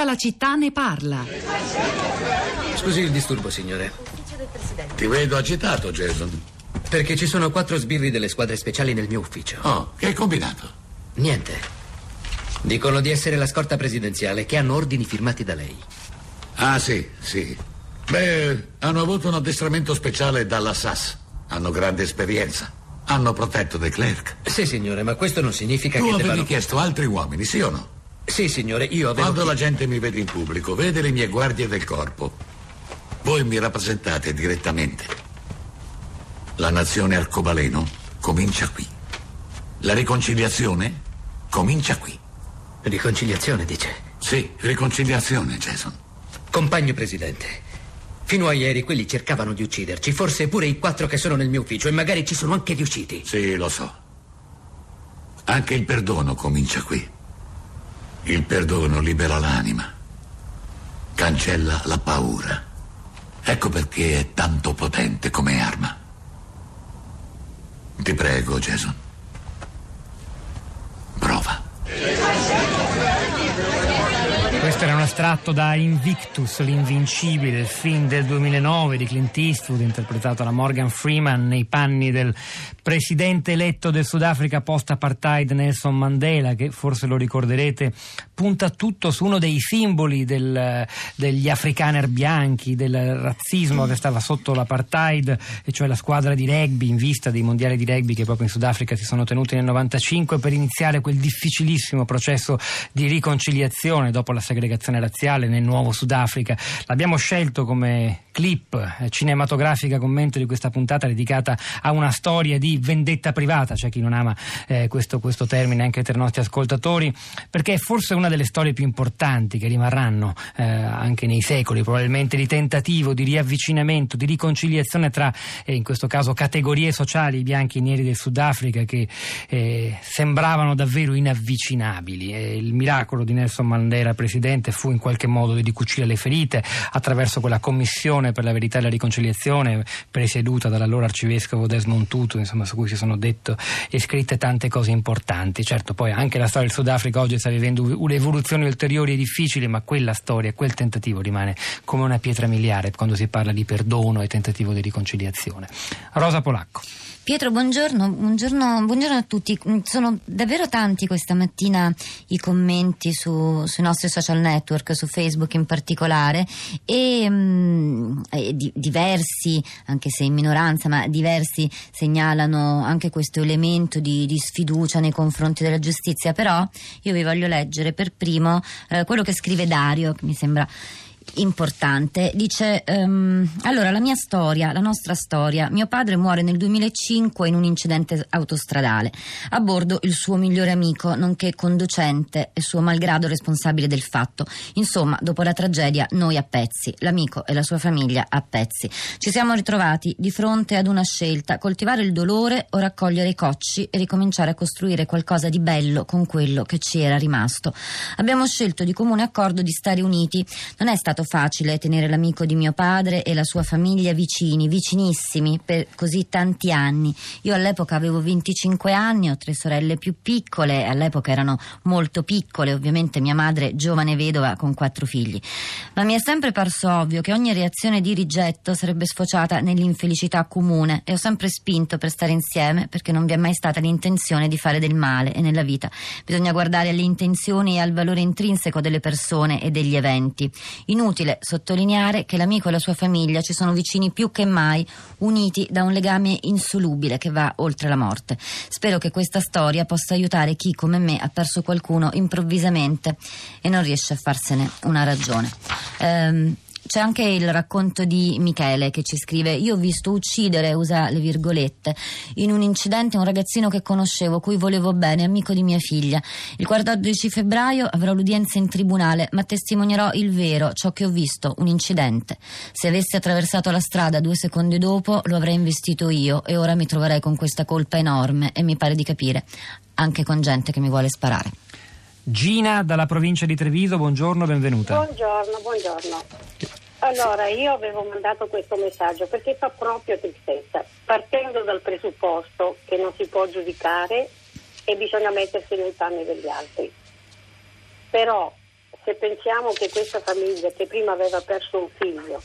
Tutta la città ne parla. Scusi il disturbo, signore. Ti vedo agitato, Jason. Perché ci sono quattro sbirri delle squadre speciali nel mio ufficio. Oh, che hai combinato? Niente. Dicono di essere la scorta presidenziale, che hanno ordini firmati da lei. Ah, sì, sì. Beh, hanno avuto un addestramento speciale dalla SAS. Hanno grande esperienza. Hanno protetto De Klerk. Sì, signore, ma questo non significa Tu che avevi debbano... chiesto altri uomini, sì o no? Sì, signore, io avevo... Quando la gente mi vede in pubblico, vede le mie guardie del corpo. Voi mi rappresentate direttamente. La nazione arcobaleno comincia qui. La riconciliazione comincia qui. Riconciliazione, dice. Sì, riconciliazione, Jason. Compagno presidente, fino a ieri quelli cercavano di ucciderci, forse pure i quattro che sono nel mio ufficio, e magari ci sono anche riusciti. Sì, lo so. Anche il perdono comincia qui. Il perdono libera l'anima. Cancella la paura. Ecco perché è tanto potente come arma. Ti prego, Jason. Questo era un estratto da Invictus, l'invincibile, il film del 2009 di Clint Eastwood, interpretato da Morgan Freeman nei panni del presidente eletto del Sudafrica post-apartheid Nelson Mandela, che forse lo ricorderete, punta tutto su uno dei simboli del, degli afrikaner bianchi, del razzismo che stava sotto l'apartheid, e cioè la squadra di rugby in vista dei mondiali di rugby che proprio in Sudafrica si sono tenuti nel 95 per iniziare quel difficilissimo processo di riconciliazione dopo la segregazione razziale nel nuovo Sudafrica. L'abbiamo scelto come clip eh, cinematografica commento di questa puntata dedicata a una storia di vendetta privata, c'è chi non ama eh, questo, questo, termine anche tra i nostri ascoltatori, perché è forse una delle storie più importanti che rimarranno eh, anche nei secoli, probabilmente di tentativo, di riavvicinamento, di riconciliazione tra, eh, in questo caso, categorie sociali, i bianchi e i neri del Sudafrica, che eh, sembravano davvero inavvicinabili. il miracolo di Nelson Mandela, presidente, fu in qualche modo di cucire le ferite attraverso quella commissione per la verità e la riconciliazione presieduta dall'allora arcivescovo Desmond Tutu, insomma, su cui si sono detto e scritte tante cose importanti. Certo, poi anche la storia del Sudafrica oggi sta vivendo evoluzioni ulteriori e difficili, ma quella storia, quel tentativo rimane come una pietra miliare quando si parla di perdono e tentativo di riconciliazione. Rosa Polacco. Pietro, buongiorno, buongiorno, buongiorno, a tutti. Sono davvero tanti questa mattina i commenti su, sui nostri social network, su Facebook in particolare, e, mh, e di, diversi, anche se in minoranza, ma diversi segnalano anche questo elemento di, di, sfiducia nei confronti della giustizia. Però io vi voglio leggere per primo eh, quello che scrive Dario, che mi sembra importante. Dice: um, Allora, la mia storia, la nostra storia. Mio padre muore nel 2005 in un incidente autostradale. A bordo il suo migliore amico, nonché conducente e suo malgrado responsabile del fatto. Insomma, dopo la tragedia, noi a pezzi, l'amico e la sua famiglia a pezzi. Ci siamo ritrovati di fronte ad una scelta: coltivare il dolore o raccogliere i cocci e ricominciare a costruire qualcosa di bello con quello che ci era rimasto. Abbiamo scelto di comune accordo di stare uniti. Non è stato facile tenere l'amico di mio padre e la sua famiglia vicini, vicinissimi, per così tanti anni. Io all'epoca avevo 25 anni, ho tre sorelle più piccole, all'epoca erano molto piccole, ovviamente mia madre giovane vedova con quattro figli. Ma mi è sempre parso ovvio che ogni reazione di rigetto sarebbe sfociata nell'infelicità comune e ho sempre spinto per stare insieme perché non vi è mai stata l'intenzione di fare del male e nella vita bisogna guardare alle intenzioni e al valore intrinseco delle persone e degli eventi. Inutile sottolineare che l'amico e la sua famiglia ci sono vicini più che mai, uniti da un legame insolubile che va oltre la morte. Spero che questa storia possa aiutare chi come me ha perso qualcuno improvvisamente e non riesce a farsene una ragione. Ehm, c'è anche il racconto di Michele che ci scrive: Io ho visto uccidere, usa le virgolette, in un incidente un ragazzino che conoscevo, cui volevo bene, amico di mia figlia. Il 14 febbraio avrò l'udienza in tribunale, ma testimonierò il vero, ciò che ho visto, un incidente. Se avessi attraversato la strada due secondi dopo, lo avrei investito io e ora mi troverei con questa colpa enorme e mi pare di capire, anche con gente che mi vuole sparare. Gina dalla provincia di Treviso, buongiorno, benvenuta. Buongiorno, buongiorno. Allora, io avevo mandato questo messaggio perché fa proprio tristezza, partendo dal presupposto che non si può giudicare e bisogna mettersi nei panni degli altri. Però se pensiamo che questa famiglia che prima aveva perso un figlio,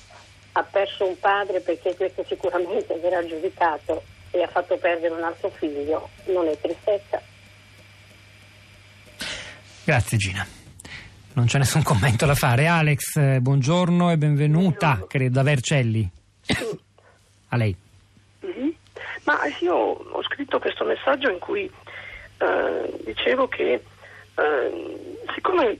ha perso un padre perché questo sicuramente verrà giudicato e ha fatto perdere un altro figlio, non è tristezza. Grazie Gina. Non c'è nessun commento da fare. Alex, eh, buongiorno e benvenuta, buongiorno. credo, da Vercelli. A lei. Mm-hmm. Ma io ho scritto questo messaggio in cui eh, dicevo che eh, siccome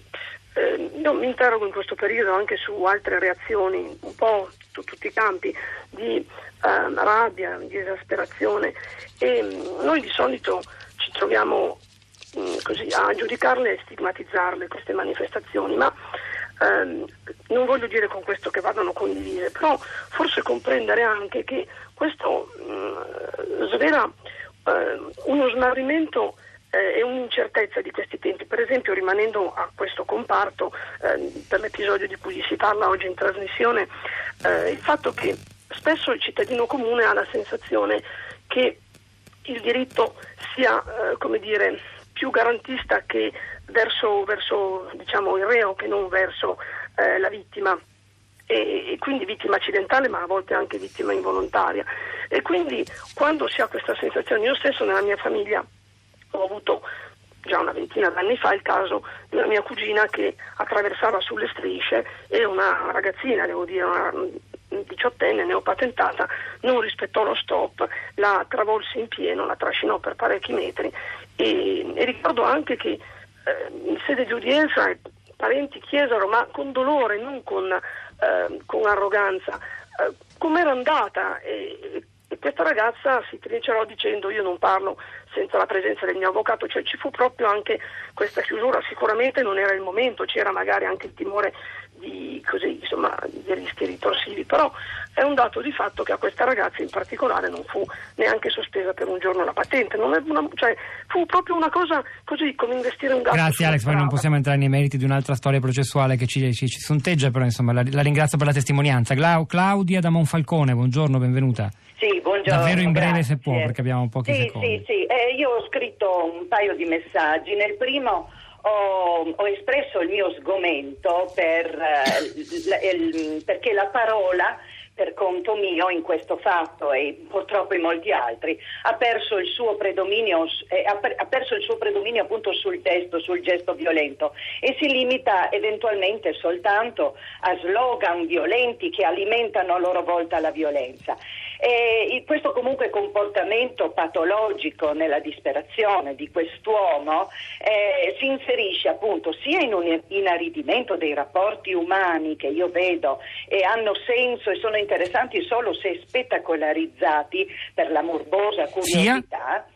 eh, io mi interrogo in questo periodo anche su altre reazioni, un po' su tutti i campi, di eh, rabbia, di esasperazione e mm, noi di solito ci troviamo così, a giudicarle e stigmatizzarle queste manifestazioni, ma ehm, non voglio dire con questo che vadano condivise, però forse comprendere anche che questo mh, mm, svela eh, uno smarrimento eh, e un'incertezza di questi tempi. Per esempio, rimanendo a questo comparto, eh, per l'episodio di cui si parla oggi in trasmissione, eh, il fatto che spesso il cittadino comune ha la sensazione che il diritto sia, eh, come dire, più garantista che verso, verso diciamo, il reo che non verso eh, la vittima. E, e, quindi vittima accidentale ma a volte anche vittima involontaria e quindi quando si ha questa sensazione io stesso nella mia famiglia ho avuto già una ventina d'anni fa il caso di una mia cugina che attraversava sulle strisce e una ragazzina, devo dire, una diciottenne neopatentata, non rispettò lo stop, la travolse in pieno, la trascinò per parecchi metri. E, e ricordo anche che eh, in sede di udienza i parenti chiesero, ma con dolore, non con, eh, con arroganza, eh, com'era andata? E, e questa ragazza si trincerò dicendo io non parlo senza la presenza del mio avvocato, cioè ci fu proprio anche questa chiusura, sicuramente non era il momento, c'era magari anche il timore di, così, insomma, di rischi ritorsivi, però è un dato di fatto che a questa ragazza in particolare non fu neanche sospesa per un giorno la patente, una, cioè, fu proprio una cosa così come investire un gatto. Grazie Alex, poi non possiamo entrare nei meriti di un'altra storia processuale che ci, ci, ci sonteggia, però insomma la, la, ringrazio per la testimonianza. Glau, Claudia da Monfalcone, buongiorno, benvenuta. Sì, buongiorno. Davvero in breve se può, perché abbiamo pochi sì, secondi. Sì, sì, eh, io ho scritto un paio di messaggi. Nel primo ho, ho, espresso il mio sgomento per, eh, il, perché la parola per conto mio in questo fatto e purtroppo in molti altri ha perso il suo predominio, eh, ha perso il suo predominio appunto sul testo, sul gesto violento e si limita eventualmente soltanto a slogan violenti che alimentano a loro volta la violenza. E questo comunque comportamento patologico nella disperazione di quest'uomo eh, si inserisce appunto sia in un inaridimento dei rapporti umani che io vedo e hanno senso e sono interessanti solo se spettacolarizzati per la morbosa curiosità. Sia?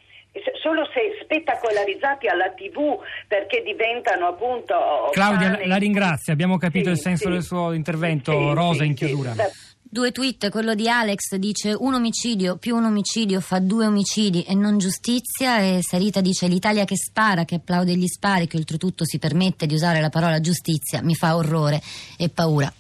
solo se spettacolarizzati alla tv perché diventano appunto Claudia la, la ringrazio abbiamo capito sì, il senso sì. del suo intervento sì, Rosa in chiusura Due tweet, quello di Alex dice un omicidio più un omicidio fa due omicidi e non giustizia e Sarita dice l'Italia che spara, che applaude gli spari, che oltretutto si permette di usare la parola giustizia, mi fa orrore e paura.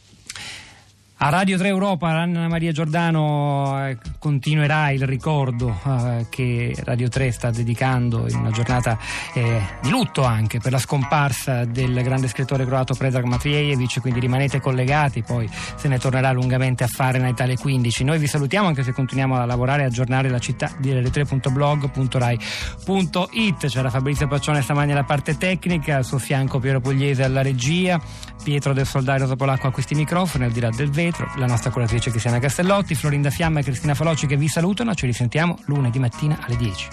A Radio 3 Europa, Anna Maria Giordano, eh, continuerà il ricordo eh, che Radio 3 sta dedicando in una giornata eh, di lutto anche per la scomparsa del grande scrittore croato Predrag Matvijevic, quindi rimanete collegati, poi se ne tornerà lungamente a fare Natale 15. Noi vi salutiamo anche se continuiamo a lavorare e aggiornare la città di radio3.blog.rai.it. C'era Fabrizio Paccione stamani alla parte tecnica, al suo fianco Piero Pugliese alla regia, Pietro del Soldario Polacco a questi microfoni, al di là del vetro vetro, la nostra curatrice Cristiana Castellotti, Florinda Fiamma e Cristina Faloci che vi salutano. Ci risentiamo lunedì mattina alle 10.